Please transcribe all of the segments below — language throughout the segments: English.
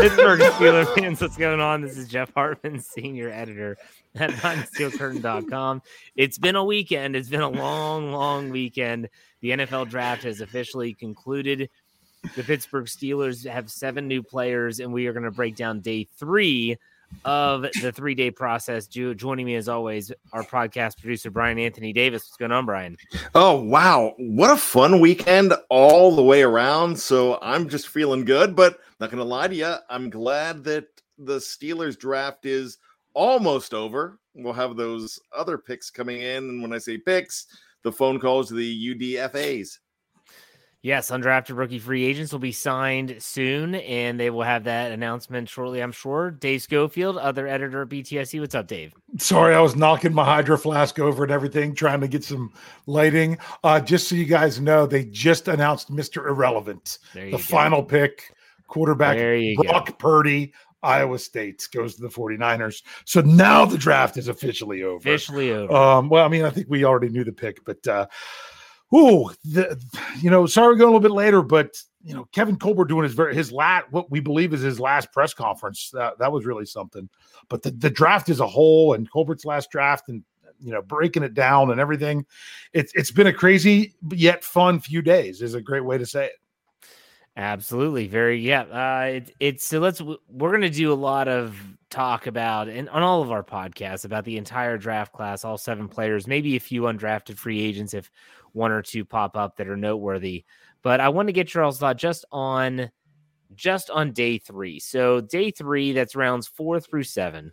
Pittsburgh Steelers fans, what's going on? This is Jeff Hartman, senior editor at BehindTheSteelCurtain.com. It's been a weekend. It's been a long, long weekend. The NFL draft has officially concluded. The Pittsburgh Steelers have seven new players, and we are going to break down day three of the three day process. Joining me as always, our podcast producer Bryan Anthony Davis. What's going on, Bryan? Oh wow, what a fun weekend all the way around. So I'm just feeling good, but not going to lie to you, I'm glad that the Steelers draft is almost over. We'll have those other picks coming in, and when I say picks, the phone calls to the UDFA's. Yes, undrafted rookie free agents will be signed soon, and they will have that announcement shortly, I'm sure. Dave Schofield, other editor at BTSC. What's up, Dave? Sorry, I was knocking my hydro flask over and everything, trying to get some lighting. Uh, just so you guys know, they just announced Mr. Irrelevant, the go. final pick, quarterback Brock go. Purdy, Iowa State goes to the 49ers. So now the draft is officially over. Officially over. Um, well, I mean, I think we already knew the pick, but uh, Ooh, the, you know, sorry, we going a little bit later, but you know, Kevin Colbert doing his very his last what we believe is his last press conference. That that was really something. But the, the draft as a whole and Colbert's last draft and you know breaking it down and everything, it's it's been a crazy yet fun few days. Is a great way to say it. Absolutely, very yeah. Uh, it, it's so let's we're gonna do a lot of talk about and on all of our podcasts about the entire draft class, all seven players, maybe a few undrafted free agents if one or two pop up that are noteworthy. But I want to get your thought just on just on day three. So day three, that's rounds four through seven.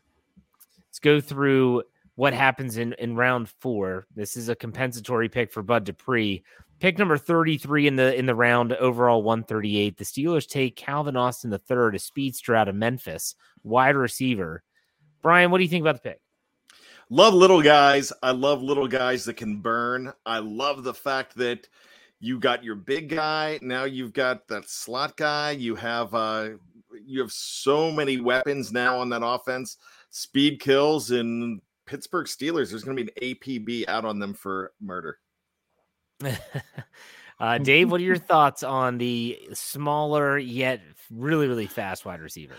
Let's go through what happens in, in round four. This is a compensatory pick for Bud Dupree. Pick number 33 in the in the round, overall 138. The Steelers take Calvin Austin the third, a speedster out of Memphis, wide receiver. Bryan, what do you think about the pick? Love little guys. I love little guys that can burn. I love the fact that you got your big guy. Now you've got that slot guy. You have uh you have so many weapons now on that offense. Speed kills and Pittsburgh Steelers. There's going to be an APB out on them for murder. uh, Dave, what are your thoughts on the smaller yet really really fast wide receiver?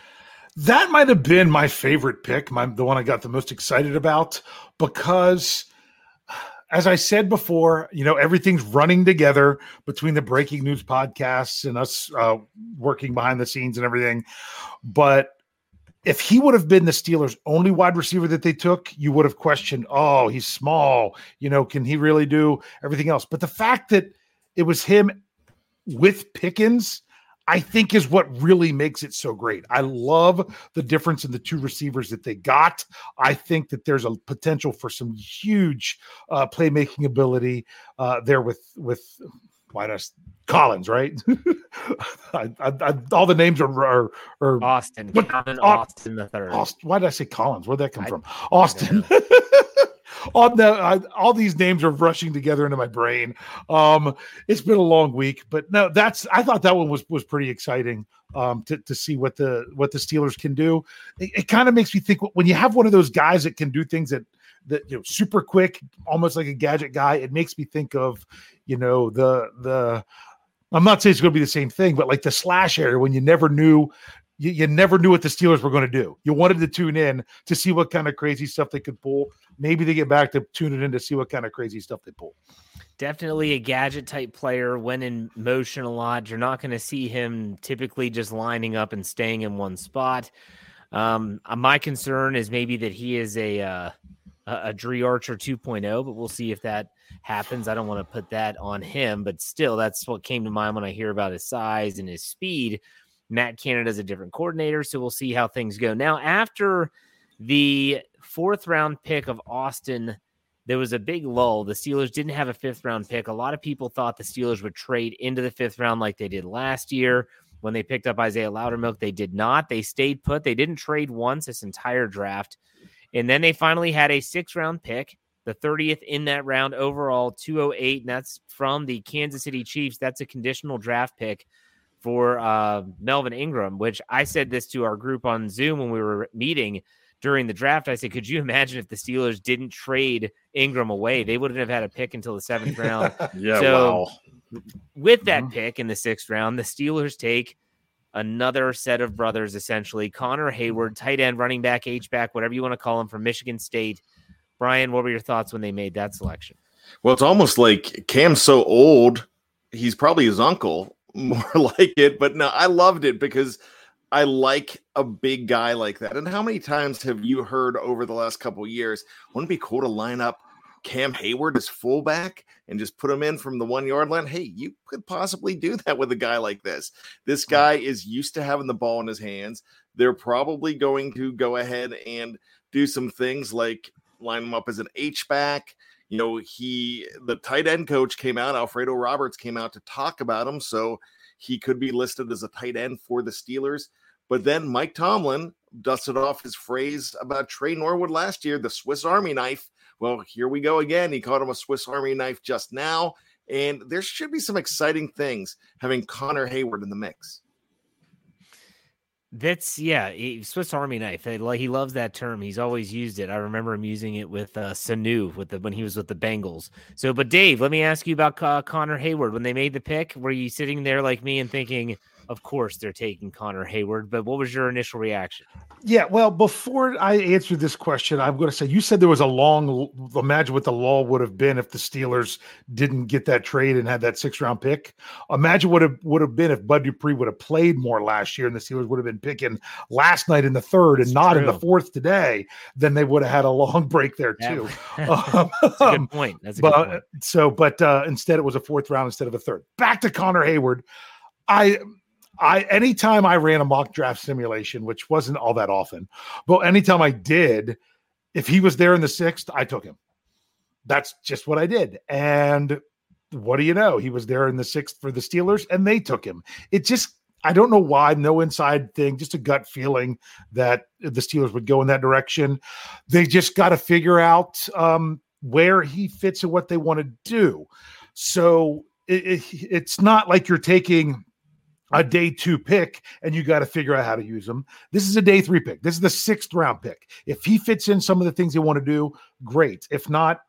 That might have been my favorite pick, my, the one I got the most excited about, because as I said before, you know, everything's running together between the breaking news podcasts and us uh, working behind the scenes and everything. But if he would have been the Steelers' only wide receiver that they took, you would have questioned, oh, he's small. You know, can he really do everything else? But the fact that it was him with Pickens, I think is what really makes it so great. I love the difference in the two receivers that they got. I think that there's a potential for some huge uh, playmaking ability uh, there with with why not Collins, right? I, I, I, all the names are are, are Austin, what, Austin, Austin the third. Austin, why did I say Collins? Where'd that come from? Austin. all the I, all these names are rushing together into my brain. Um, it's been a long week, but no, that's I thought that one was was pretty exciting. Um, to, to see what the what the Steelers can do. It, it kind of makes me think when you have one of those guys that can do things that that you know super quick, almost like a gadget guy. It makes me think of you know the the. I'm not saying it's going to be the same thing, but like the slash area when you never knew you, you, never knew what the Steelers were going to do. You wanted to tune in to see what kind of crazy stuff they could pull. Maybe they get back to tune it in to see what kind of crazy stuff they pull. Definitely a gadget type player when in motion a lot. You're not going to see him typically just lining up and staying in one spot. Um, uh, my concern is maybe that he is a uh, a Dri Archer 2.0, but we'll see if that happens. I don't want to put that on him, but still, that's what came to mind when I hear about his size and his speed. Matt Canada's a different coordinator, so we'll see how things go. Now, after the fourth round pick of Austin, there was a big lull. The Steelers didn't have a fifth round pick. A lot of people thought the Steelers would trade into the fifth round like they did last year when they picked up Isaiah Loudermilk. They did not. They stayed put. They didn't trade once this entire draft. And then they finally had a six round pick, the 30th in that round overall, 208. And that's from the Kansas City Chiefs. That's a conditional draft pick for uh, Melvin Ingram, which I said this to our group on Zoom when we were meeting during the draft. I said, could you imagine if the Steelers didn't trade Ingram away? They wouldn't have had a pick until the seventh round. yeah, so wow. With that mm-hmm. pick in the sixth round, the Steelers take another set of brothers, essentially. Connor Heyward, tight end, running back, H back, whatever you want to call him from Michigan State. Bryan, what were your thoughts when they made that selection? Well, it's almost like Cam's so old, he's probably his uncle more like it. But no, I loved it because I like a big guy like that. And how many times have you heard over the last couple years? Wouldn't it be cool to line up Cam Heyward as fullback and just put him in from the one yard line? Hey, you could possibly do that with a guy like this. This guy is used to having the ball in his hands. They're probably going to go ahead and do some things like line him up as an H back you know, he the tight end coach came out, Alfredo Roberts came out to talk about him, so he could be listed as a tight end for the Steelers. But then Mike Tomlin dusted off his phrase about Tre Norwood last year, the Swiss Army knife. Well, here we go again. He called him a Swiss Army knife just now. And there should be some exciting things having Connor Heyward in the mix. That's yeah, Swiss Army knife. He loves that term. He's always used it. I remember him using it with uh, Sanu with the when he was with the Bengals. So, but Dave, let me ask you about uh, Connor Heyward. When they made the pick, were you sitting there like me and thinking, of course they're taking Connor Heyward. But what was your initial reaction? Yeah, well, before I answer this question, I'm going to say you said there was a long. Imagine what the law would have been if the Steelers didn't get that trade and had that six round pick. Imagine what it would have been if Bud Dupree would have played more last year and the Steelers would have been picking last night in the third and That's not true. in the fourth today. Then they would have had a long break there too. um, a good point. That's a but, good point. So, but uh, instead it was a fourth round instead of a third. Back to Connor Heyward. I I anytime I ran a mock draft simulation, which wasn't all that often, but anytime I did, if he was there in the sixth, I took him. That's just what I did. And what do you know? He was there in the sixth for the Steelers, and they took him. It just I don't know why, no inside thing, just a gut feeling that the Steelers would go in that direction. They just got to figure out um, where he fits and what they want to do. So it, it, it's not like you're taking a day two pick and you got to figure out how to use them. This is a day three pick. This is the sixth round pick. If he fits in some of the things they want to do, great. If not,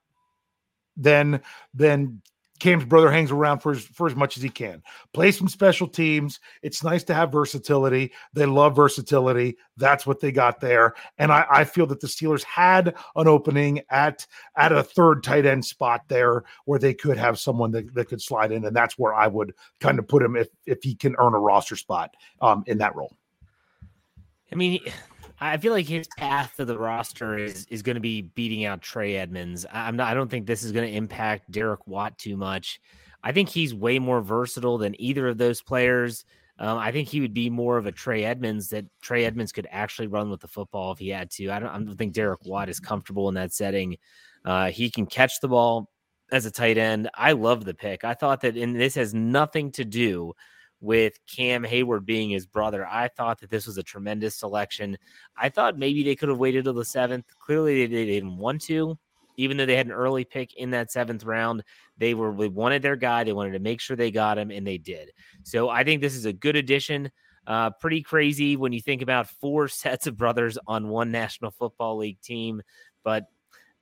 then then Cam's brother hangs around for as, for as much as he can. Play some special teams. It's nice to have versatility. They love versatility. That's what they got there. And I, I feel that the Steelers had an opening at at a third tight end spot there where they could have someone that, that could slide in. And that's where I would kind of put him if if he can earn a roster spot um, in that role. I mean, I feel like his path to the roster is is going to be beating out Trey Edmunds. I'm not. I don't think this is going to impact Derek Watt too much. I think he's way more versatile than either of those players. Um, I think he would be more of a Trey Edmunds that Trey Edmunds could actually run with the football if he had to. I don't, I don't think Derek Watt is comfortable in that setting. Uh, he can catch the ball as a tight end. I love the pick. I thought that, and this has nothing to do with Cam Heyward being his brother. I thought that this was a tremendous selection. I thought maybe they could have waited till the seventh. Clearly, they didn't want to, even though they had an early pick in that seventh round. They were they wanted their guy. They wanted to make sure they got him, and they did. So I think this is a good addition. Uh, pretty crazy when you think about four sets of brothers on one National Football League team, but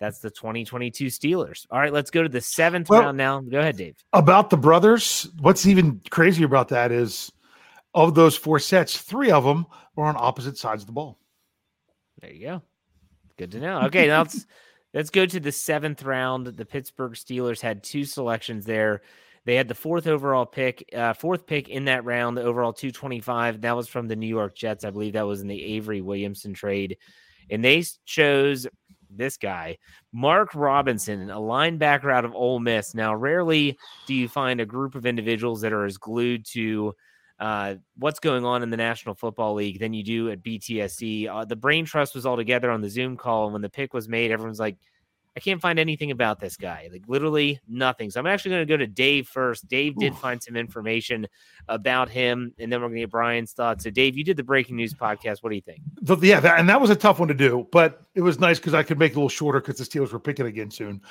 that's the 2022 Steelers. All right, let's go to the seventh well, round now. Go ahead, Dave. About the brothers, what's even crazier about that is of those four sets, three of them were on opposite sides of the ball. There you go. Good to know. Okay, now let's let's go to the seventh round. The Pittsburgh Steelers had two selections there. They had the fourth overall pick, uh, fourth pick in that round, the overall 225. That was from the New York Jets. I believe that was in the Avery Williamson trade. And they chose this guy, Mark Robinson, a linebacker out of Ole Miss. Now, rarely do you find a group of individuals that are as glued to uh, what's going on in the National Football League than you do at BTSC. Uh, the brain trust was all together on the Zoom call, and when the pick was made, everyone's like, I can't find anything about this guy. Like literally nothing. So I'm actually going to go to Dave first. Dave did find some information about him, and then we're going to get Bryan's thoughts. So, Dave, you did the breaking news podcast. What do you think? The, yeah, that, and that was a tough one to do, but it was nice because I could make it a little shorter because the Steelers were picking again soon.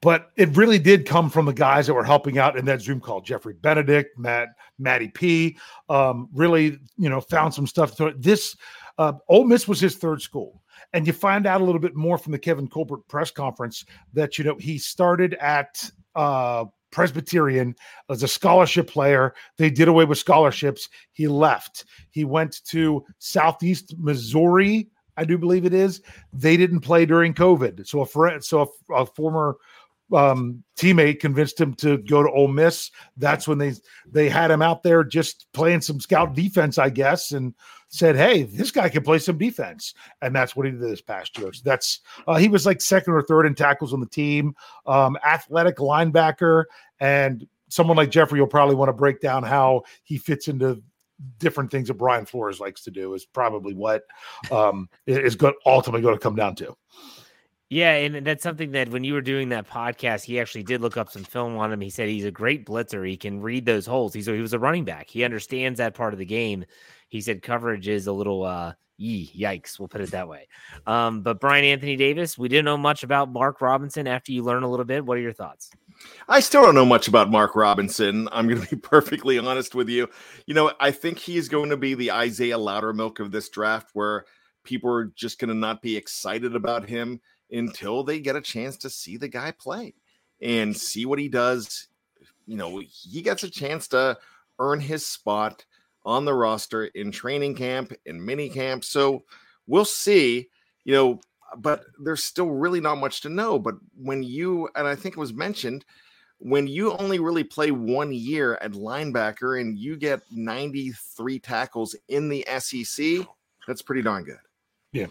But it really did come from the guys that were helping out in that Zoom call: Jeffrey Benedict, Matt, Matty P. Um, really, you know, found some stuff. To, this uh, Ole Miss was his third school. And you find out a little bit more from the Kevin Colbert press conference that, you know, he started at uh, Presbyterian as a scholarship player. They did away with scholarships. He left. He went to Southeast Missouri, I do believe it is. They didn't play during COVID. So a friend, so a, a former um, teammate convinced him to go to Ole Miss. That's when they they had him out there just playing some scout defense, I guess, and said, "Hey, this guy can play some defense," and that's what he did this past year. So that's uh, he was like second or third in tackles on the team, um, athletic linebacker, and someone like Jeffrey will probably want to break down how he fits into different things that Brian Flores likes to do. Is probably what um, is going ultimately going to come down to. Yeah, and that's something that when you were doing that podcast, he actually did look up some film on him. He said he's a great blitzer. He can read those holes. He's he was a running back. He understands that part of the game. He said coverage is a little uh yikes, we'll put it that way. Um, but Bryan Anthony Davis, we didn't know much about Mark Robinson after you learn a little bit. What are your thoughts? I still don't know much about Mark Robinson. I'm going to be perfectly honest with you. You know, I think he's going to be the Isaiah Loudermilk of this draft where people are just going to not be excited about him until they get a chance to see the guy play and see what he does. You know, he gets a chance to earn his spot on the roster in training camp, in mini camp. So we'll see, you know, but there's still really not much to know. But when you, and I think it was mentioned, when you only really play one year at linebacker and you get 93 tackles in the SEC, that's pretty darn good. Yeah.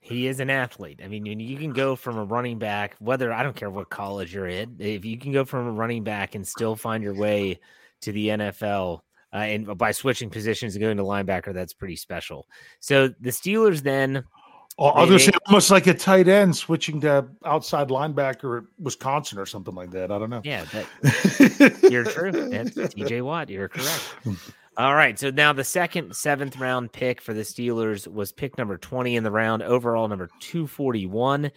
He is an athlete. I mean, you can go from a running back, whether I don't care what college you're in, if you can go from a running back and still find your way to the NFL, uh, and by switching positions and going to linebacker, that's pretty special. So the Steelers then. I'll just say almost like a tight end switching to outside linebacker at Wisconsin or something like that. I don't know. Yeah, that, you're true. That's TJ Watt. You're correct. All right. So now the second seventh round pick for the Steelers was pick number 20 in the round, overall number 241.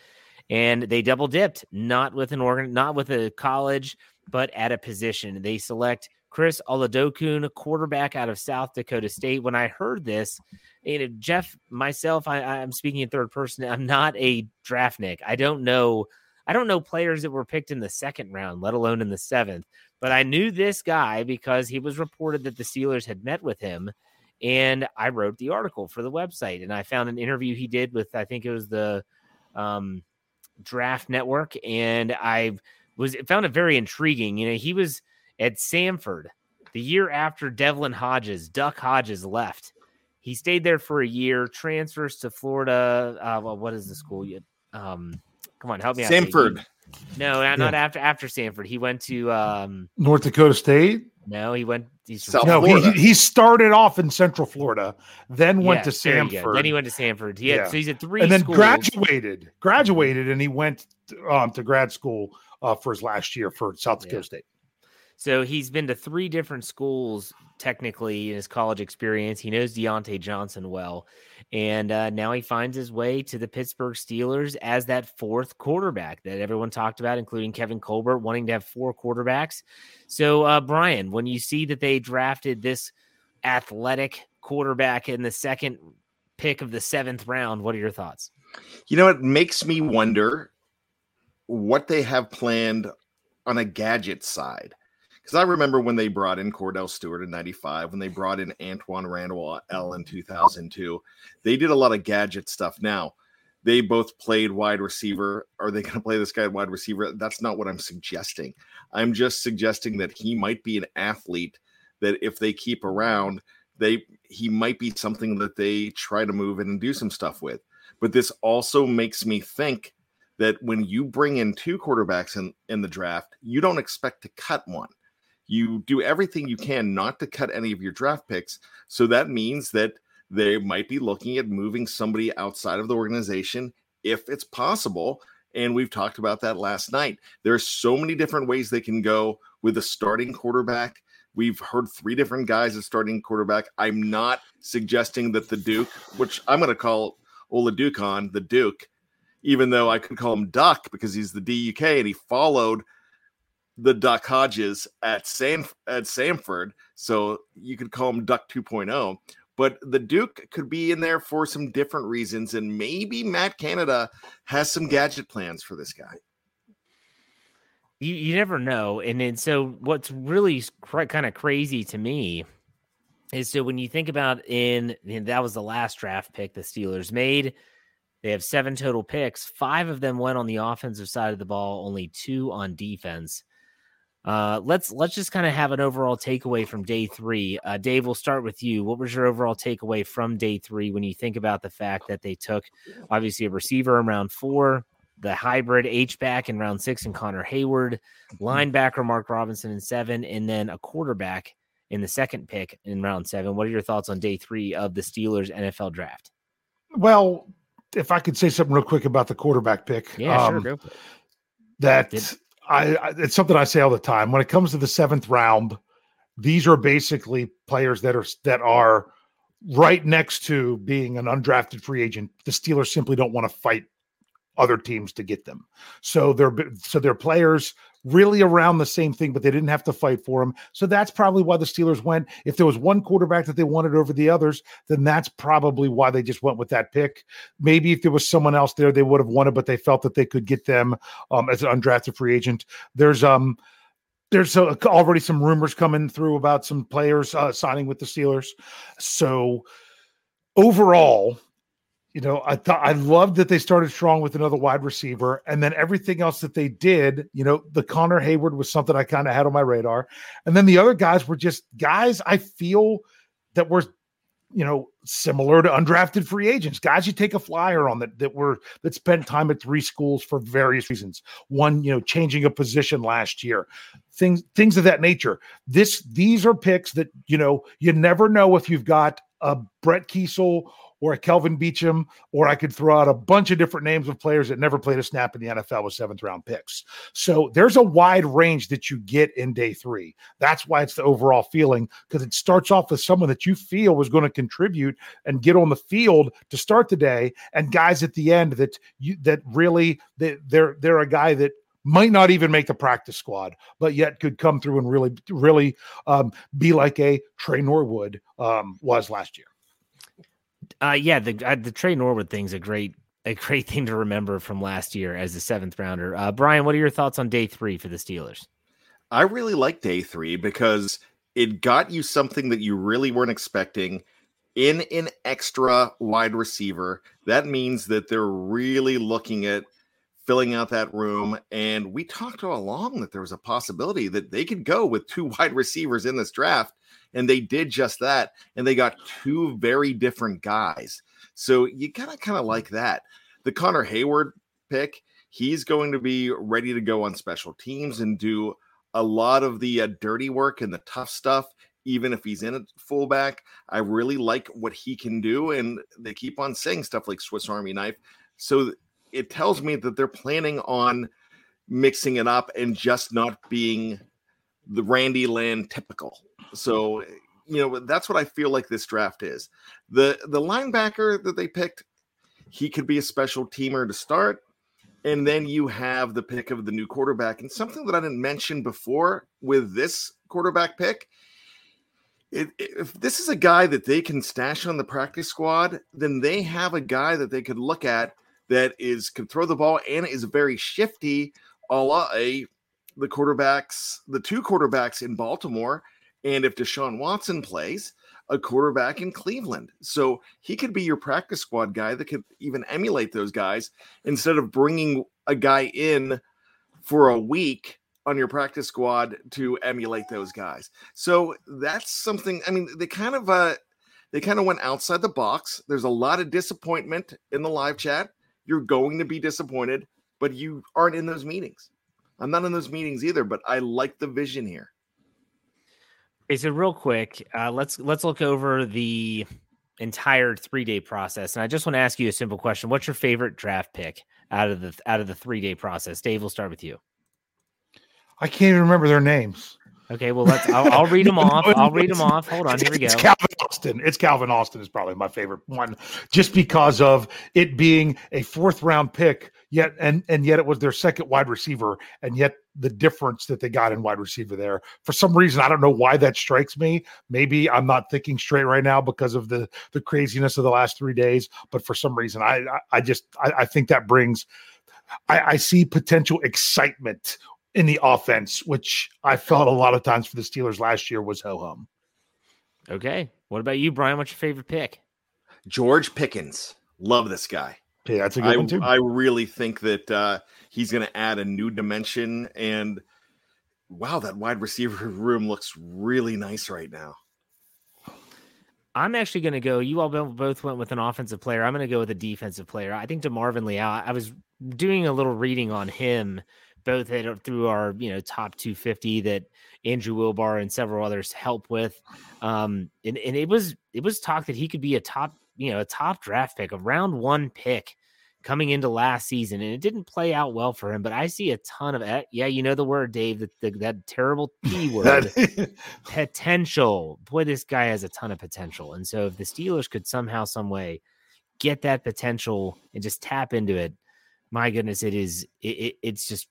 And they double dipped, not with an organ, not with a college, but at a position. They select Chris Oladokun, quarterback out of South Dakota State. When I heard this, you know, Jeff, myself, I, I'm speaking in third person. I'm not a draft nick. I don't know I don't know players that were picked in the second round, let alone in the seventh. But I knew this guy because he was reported that the Steelers had met with him. And I wrote the article for the website. And I found an interview he did with, I think it was the um, Draft Network. And I was found it very intriguing. You know, he was at Samford the year after Devlin Hodges, Duck Hodges left. He stayed there for a year, transfers to Florida. Uh, well, what is the school? Um, come on, help me out. Samford. No, not, not after after Stanford. He went to um, North Dakota State. No, he went. He's South no, he, he he started off in Central Florida, then went to Yes, there you go. Samford. Then he went to Sanford. He had, Yeah. So he's at three and then schools. graduated, graduated, and he went um, to grad school uh, for his last year for South Dakota Yeah. State. So he's been to three different schools technically in his college experience. He knows Diontae Johnson well. And uh, now he finds his way to the Pittsburgh Steelers as that fourth quarterback that everyone talked about, including Kevin Colbert, wanting to have four quarterbacks. So, uh, Bryan, when you see that they drafted this athletic quarterback in the second pick of the seventh round, what are your thoughts? You know, it makes me wonder what they have planned on a gadget side. Because I remember when they brought in Kordell Stewart in 95, when they brought in Antwaan Randle El in 2002, they did a lot of gadget stuff. Now, they both played wide receiver. Are they going to play this guy wide receiver? That's not what I'm suggesting. I'm just suggesting that he might be an athlete that if they keep around, they he might be something that they try to move in and do some stuff with. But this also makes me think that when you bring in two quarterbacks in, in the draft, you don't expect to cut one. You do everything you can not to cut any of your draft picks. So that means that they might be looking at moving somebody outside of the organization if it's possible. And we've talked about that last night. There are so many different ways they can go with a starting quarterback. We've heard three different guys as starting quarterback. I'm not suggesting that the Duke, which I'm going to call Ola Dukon, the Duke, even though I could call him Duck because he's the DUK and he followed the Duck Hodges at San at Samford, so you could call him Duck 2.0. But the Duke could be in there for some different reasons, and maybe Matt Canada has some gadget plans for this guy. you, you never know. And then, so what's really cr- kind of crazy to me is so when you think about in, that was the last draft pick the Steelers made. They have seven total picks. Five of them went on the offensive side of the ball, only two on defense. Uh, let's let's just kind of have an overall takeaway from day three. Uh, Dave, we'll start with you. What was your overall takeaway from day three when you think about the fact that they took obviously a receiver in round four, the hybrid H back in round six, and Connor Heyward, linebacker Mark Robinson in seven, and then a quarterback in the second pick in round seven. What are your thoughts on day three of the Steelers NFL draft? Well, if I could say something real quick about the quarterback pick, Yeah, sure. um, Go that I, I it's something I say all the time. When it comes to the seventh round, these are basically players that are that are right next to being an undrafted free agent. The Steelers simply don't want to fight other teams to get them. So they're so they're players really around the same thing, but they didn't have to fight for them. So that's probably why the Steelers went. If there was one quarterback that they wanted over the others, then that's probably why they just went with that pick. Maybe if there was someone else there, they would have wanted, but they felt that they could get them um, as an undrafted free agent. There's um there's uh, already some rumors coming through about some players uh, signing with the Steelers. So overall, you know, I thought I loved that they started strong with another wide receiver, and then everything else that they did, you know, the Connor Heyward was something I kind of had on my radar, and then the other guys were just guys I feel that were, you know, similar to undrafted free agents, guys you take a flyer on that that were that spent time at three schools for various reasons. One, you know, changing a position last year, things things of that nature. This these are picks that you know you never know if you've got a Brett Keisel or a Kelvin Beachum, or I could throw out a bunch of different names of players that never played a snap in the NFL with seventh round picks. So there's a wide range that you get in day three. That's why it's the overall feeling because it starts off with someone that you feel was going to contribute and get on the field to start the day, and guys at the end that you that really they, they're they're a guy that might not even make the practice squad, but yet could come through and really, really um, be like a Tre Norwood um, was last year. Uh, yeah, the uh, the Tre Norwood thing's a great a great thing to remember from last year as a seventh rounder. Uh, Bryan, what are your thoughts on day three for the Steelers? I really like day three because it got you something that you really weren't expecting in an extra wide receiver. That means that they're really looking at filling out that room. And we talked all along that there was a possibility that they could go with two wide receivers in this draft. And they did just that. And they got two very different guys. So you kind of kind of like that. The Connor Heyward pick, he's going to be ready to go on special teams and do a lot of the uh, dirty work and the tough stuff even if he's in a fullback. I really like what he can do. And they keep on saying stuff like Swiss Army knife. So it tells me that they're planning on mixing it up and just not being the Randy Land typical. So, eh, you know, that's what I feel like this draft is. The the linebacker that they picked, he could be a special teamer to start. And then you have the pick of the new quarterback. And something that I didn't mention before with this quarterback pick if this is a guy that they can stash on the practice squad, then they have a guy that they could look at that is can throw the ball and is very shifty, a la a the quarterbacks, the two quarterbacks in Baltimore, and if Deshaun Watson plays, a quarterback in Cleveland. So he could be your practice squad guy that could even emulate those guys instead of bringing a guy in for a week on your practice squad to emulate those guys. So that's something. I mean, they kind of uh they kind of went outside the box. There's a lot of disappointment in the live chat. You're going to be disappointed, but you aren't in those meetings. I'm not in those meetings either, but I like the vision here. Okay, so real quick, uh, let's let's look over the entire three day process, and I just want to ask you a simple question: What's your favorite draft pick out of the out of the three day process? Dave, we'll start with you. I can't even remember their names. Okay, well let's. I'll, I'll read them off. I'll read them off. Hold on, here we go. It's Calvin Austin. It's Calvin Austin is probably my favorite one, just because of it being a fourth round pick. Yet and and yet it was their second wide receiver, and yet the difference that they got in wide receiver there. For some reason, I don't know why that strikes me. Maybe I'm not thinking straight right now because of the the craziness of the last three days. But for some reason, I I, I just I, I think that brings I, I, see potential excitement in the offense, which I felt a lot of times for the Steelers last year was ho hum. Okay. What about you, Bryan? What's your favorite pick? George Pickens. Love this guy. Yeah, that's a good I, one too. I really think that uh, he's going to add a new dimension. And wow, that wide receiver room looks really nice right now. I'm actually going to go. You all both went with an offensive player. I'm going to go with a defensive player. I think DeMarvin Leal. I was doing a little reading on him both through our you know top 250 that Andrew Wilbar and several others help with. Um, and, and it was it was talk that he could be a top you know a top draft pick, a round one pick coming into last season, and it didn't play out well for him. But I see a ton of yeah, you know the word, Dave, that the, that terrible p word, potential. Boy, this guy has a ton of potential, and so if the Steelers could somehow, some way, get that potential and just tap into it, my goodness, it is it, it, it's just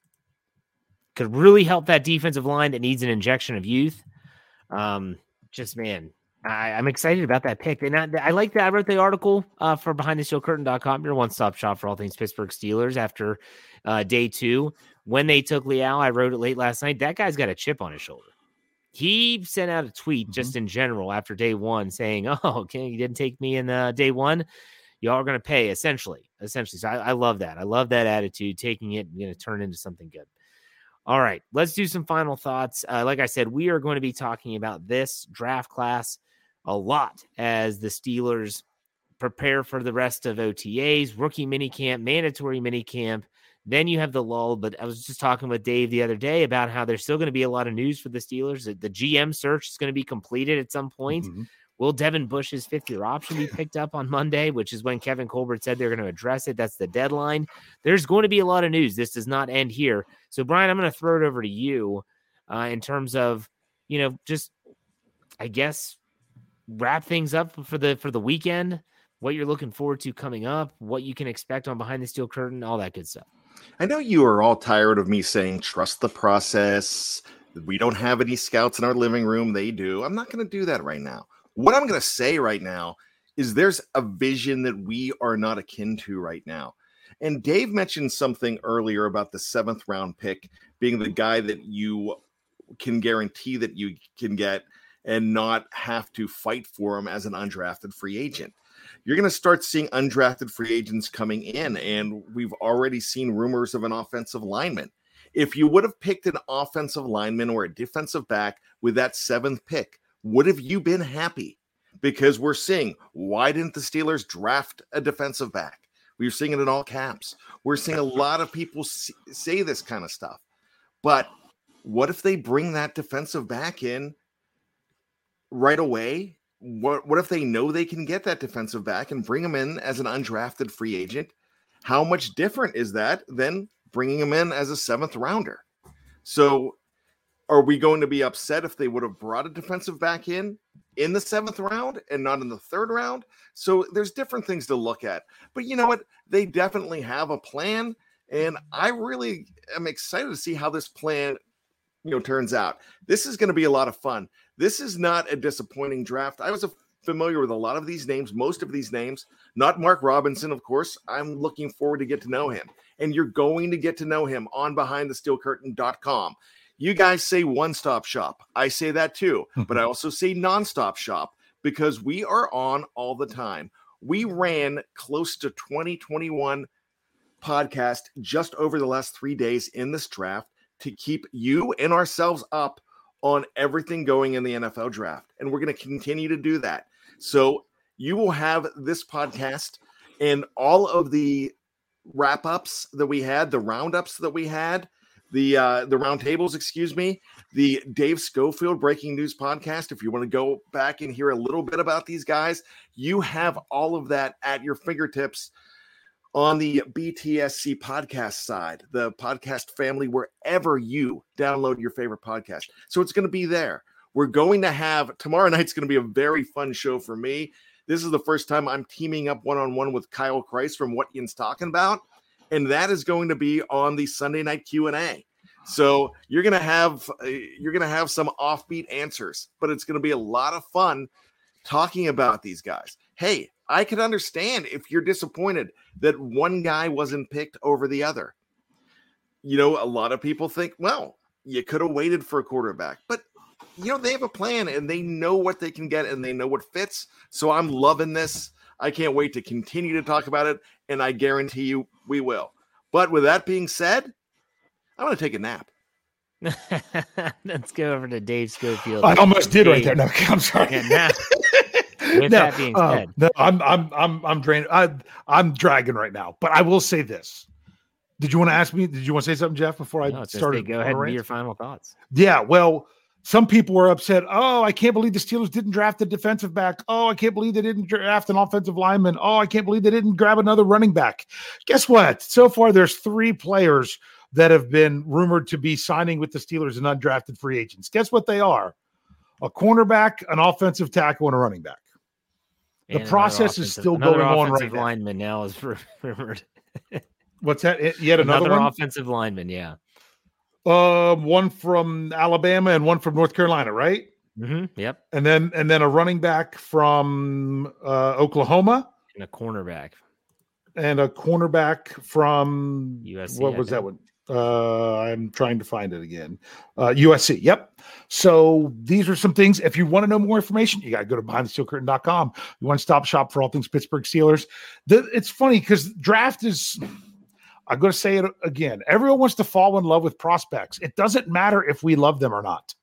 could really help that defensive line that needs an injection of youth. Um, just man, I, am excited about that pick. And I, I, like that. I wrote the article uh, for curtain.com, your one stop shop for all things Pittsburgh Steelers after uh, day two. When they took Leal, I wrote it late last night. That guy's got a chip on his shoulder. He sent out a tweet mm-hmm. just in general after day one saying, Oh, okay, you didn't take me in uh, day one. Y'all are going to pay essentially. Essentially. So I, I, love that. I love that attitude, taking it and going to turn into something good. All right, let's do some final thoughts. Uh, like I said, we are going to be talking about this draft class a lot as the Steelers prepare for the rest of OTAs, rookie minicamp, mandatory minicamp. Then you have the lull. But I was just talking with Dave the other day about how there's still going to be a lot of news for the Steelers. The GM search is going to be completed at some point. Mm-hmm. Will Devin Bush's fifth year option be picked up on Monday, which is when Kevin Colbert said they're going to address it? That's the deadline. There's going to be a lot of news. This does not end here. So, Bryan, I'm going to throw it over to you uh, in terms of, you know, just, I guess, wrap things up for the for the weekend. What you're looking forward to coming up, what you can expect on behind the steel curtain, all that good stuff. I know you are all tired of me saying trust the process. We don't have any scouts in our living room. They do. I'm not going to do that right now. What I'm going to say right now is there's a vision that we are not akin to right now. And Dave mentioned something earlier about the seventh round pick being the guy that you can guarantee that you can get and not have to fight for him as an undrafted free agent. You're going to start seeing undrafted free agents coming in, and we've already seen rumors of an offensive lineman. If you would have picked an offensive lineman or a defensive back with that seventh pick, would have you been happy? Because we're seeing why didn't the Steelers draft a defensive back? We're seeing it in all caps. We're seeing a lot of people say this kind of stuff. But what if they bring that defensive back in right away? What what if they know they can get that defensive back and bring him in as an undrafted free agent? How much different is that than bringing him in as a seventh rounder? So, are we going to be upset if they would have brought a defensive back in in the seventh round and not in the third round? So, there's different things to look at. But you know what? They definitely have a plan, and I really am excited to see how this plan you know turns out. This is going to be a lot of fun. This is not a disappointing draft. I was familiar with a lot of these names, most of these names. Not Mark Robinson, of course. I'm looking forward to get to know him, and you're going to get to know him on BehindTheSteelCurtain.com. You guys say one stop shop. I say that too, but I also say nonstop shop because we are on all the time. We ran close to 2021 podcast just over the last three days in this draft to keep you and ourselves up on everything going in the NFL draft. And we're going to continue to do that. So you will have this podcast and all of the wrap ups that we had, the roundups that we had, the uh, the roundtables, excuse me, the Dave Schofield Breaking News podcast. If you want to go back and hear a little bit about these guys, you have all of that at your fingertips on the BTSC podcast side, the podcast family, wherever you download your favorite podcast. So it's going to be there. We're going to have tomorrow night's going to be a very fun show for me. This is the first time I'm teaming up one on one with Kyle Christ from What Ian's Talking About, and that is going to be on the Sunday night Q and A. So you're gonna have uh, you're gonna have some offbeat answers, but it's gonna be a lot of fun talking about these guys. Hey, I can understand if you're disappointed that one guy wasn't picked over the other. You know, a lot of people think, well, you could have waited for a quarterback, but you know, they have a plan and they know what they can get and they know what fits. So I'm loving this. I can't wait to continue to talk about it. And I guarantee you we will. But with that being said, I'm going to take a nap. Let's go over to Dave Schofield. I almost did right there. No, I'm sorry. nap. With no, that being uh, said, no, I'm I'm I'm I'm drained. I I'm dragging right now. But I will say this. Did you want to ask me? Did you want to say something, Jeff, before I no, it's started? go ahead and rant? your final thoughts. Yeah, well, some people were upset. Oh, I can't believe the Steelers didn't draft a defensive back. Oh, I can't believe they didn't draft an offensive lineman. Oh, I can't believe they didn't grab another running back. Guess what? So far, there's three players that have been rumored to be signing with the Steelers and undrafted free agents. Guess what they are? A cornerback, an offensive tackle, and a running back. The And process is still going on right offensive now. lineman now is rumored. What's that? Yet another, Another offensive lineman, yeah. Um, one from Alabama and one from North Carolina, right? Mm-hmm. Yep. And then and then a running back from uh, Oklahoma And a cornerback. and a cornerback from USC, What was that one? Uh, I'm trying to find it again. Uh, USC. Yep. So these are some things. If you want to know more information, you got to go to behindthesteelcurtain.com. You want to stop shop for all things Pittsburgh Steelers. The, it's funny because draft is. I'm going to say it again. Everyone wants to fall in love with prospects. It doesn't matter if we love them or not.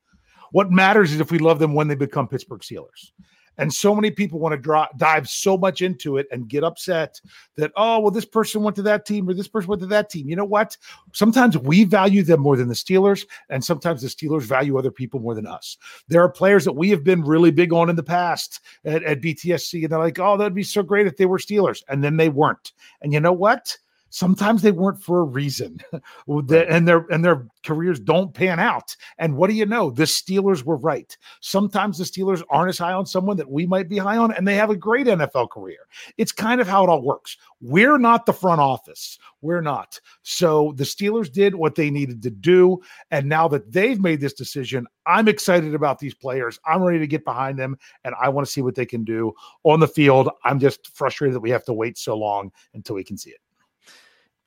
What matters is if we love them when they become Pittsburgh Steelers. And so many people want to draw, dive so much into it and get upset that, oh, well, this person went to that team or this person went to that team. You know what? Sometimes we value them more than the Steelers, and sometimes the Steelers value other people more than us. There are players that we have been really big on in the past at, at BTSC, and they're like, oh, that'd be so great if they were Steelers. And then they weren't. And you know what? Sometimes they weren't for a reason, and their and their careers don't pan out. And what do you know? The Steelers were right. Sometimes the Steelers aren't as high on someone that we might be high on, and they have a great NFL career. It's kind of how it all works. We're not the front office. We're not. So the Steelers did what they needed to do, and now that they've made this decision, I'm excited about these players. I'm ready to get behind them, and I want to see what they can do on the field. I'm just frustrated that we have to wait so long until we can see it.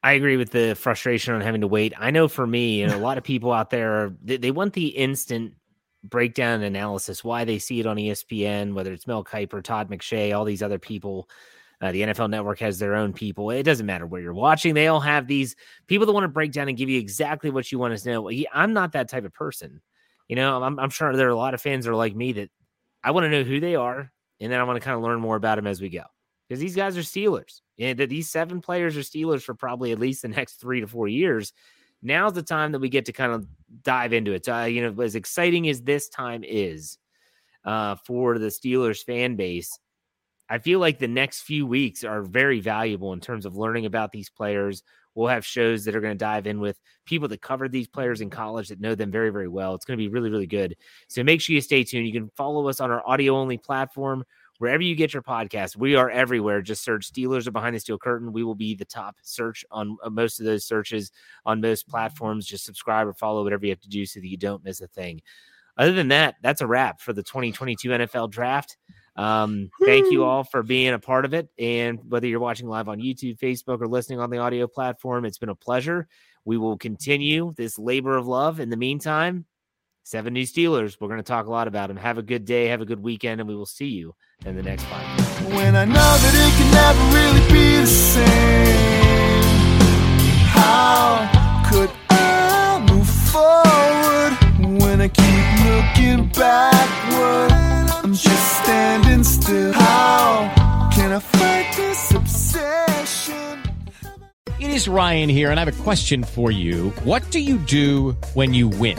I agree with the frustration on having to wait. I know for me and a lot of people out there, they, they want the instant breakdown and analysis, why they see it on ESPN, whether it's Mel Kiper, Todd McShay, all these other people. Uh, the NFL Network has their own people. It doesn't matter where you're watching; they all have these people that want to break down and give you exactly what you want to know. I'm not that type of person. You know, I'm, I'm sure there are a lot of fans that are like me that I want to know who they are, and then I want to kind of learn more about them as we go because these guys are Steelers. And these seven players are Steelers for probably at least the next three to four years. Now's the time that we get to kind of dive into it. Uh, you know, as exciting as this time is uh, for the Steelers fan base, I feel like the next few weeks are very valuable in terms of learning about these players. We'll have shows that are going to dive in with people that covered these players in college that know them very, very well. It's going to be really, really good. So make sure you stay tuned. You can follow us on our audio only platform wherever you get your podcast. We are everywhere. Just search Steelers or Behind the Steel Curtain. We will be the top search on uh, most of those searches on most platforms. Just subscribe or follow whatever you have to do so that you don't miss a thing. Other than that, that's a wrap for the 2022 NFL Draft. Um, thank you all for being a part of it. And whether you're watching live on YouTube, Facebook, or listening on the audio platform, it's been a pleasure. We will continue this labor of love. In the meantime, seven new Steelers. We're going to talk a lot about them. Have a good day, have a good weekend, and we will see you in the next podcast. When I know that it can never really be the same, how could I move forward when I keep looking backward? I'm just standing still. How can I fight this obsession? It is Ryan here, and I have a question for you. What do you do when you win?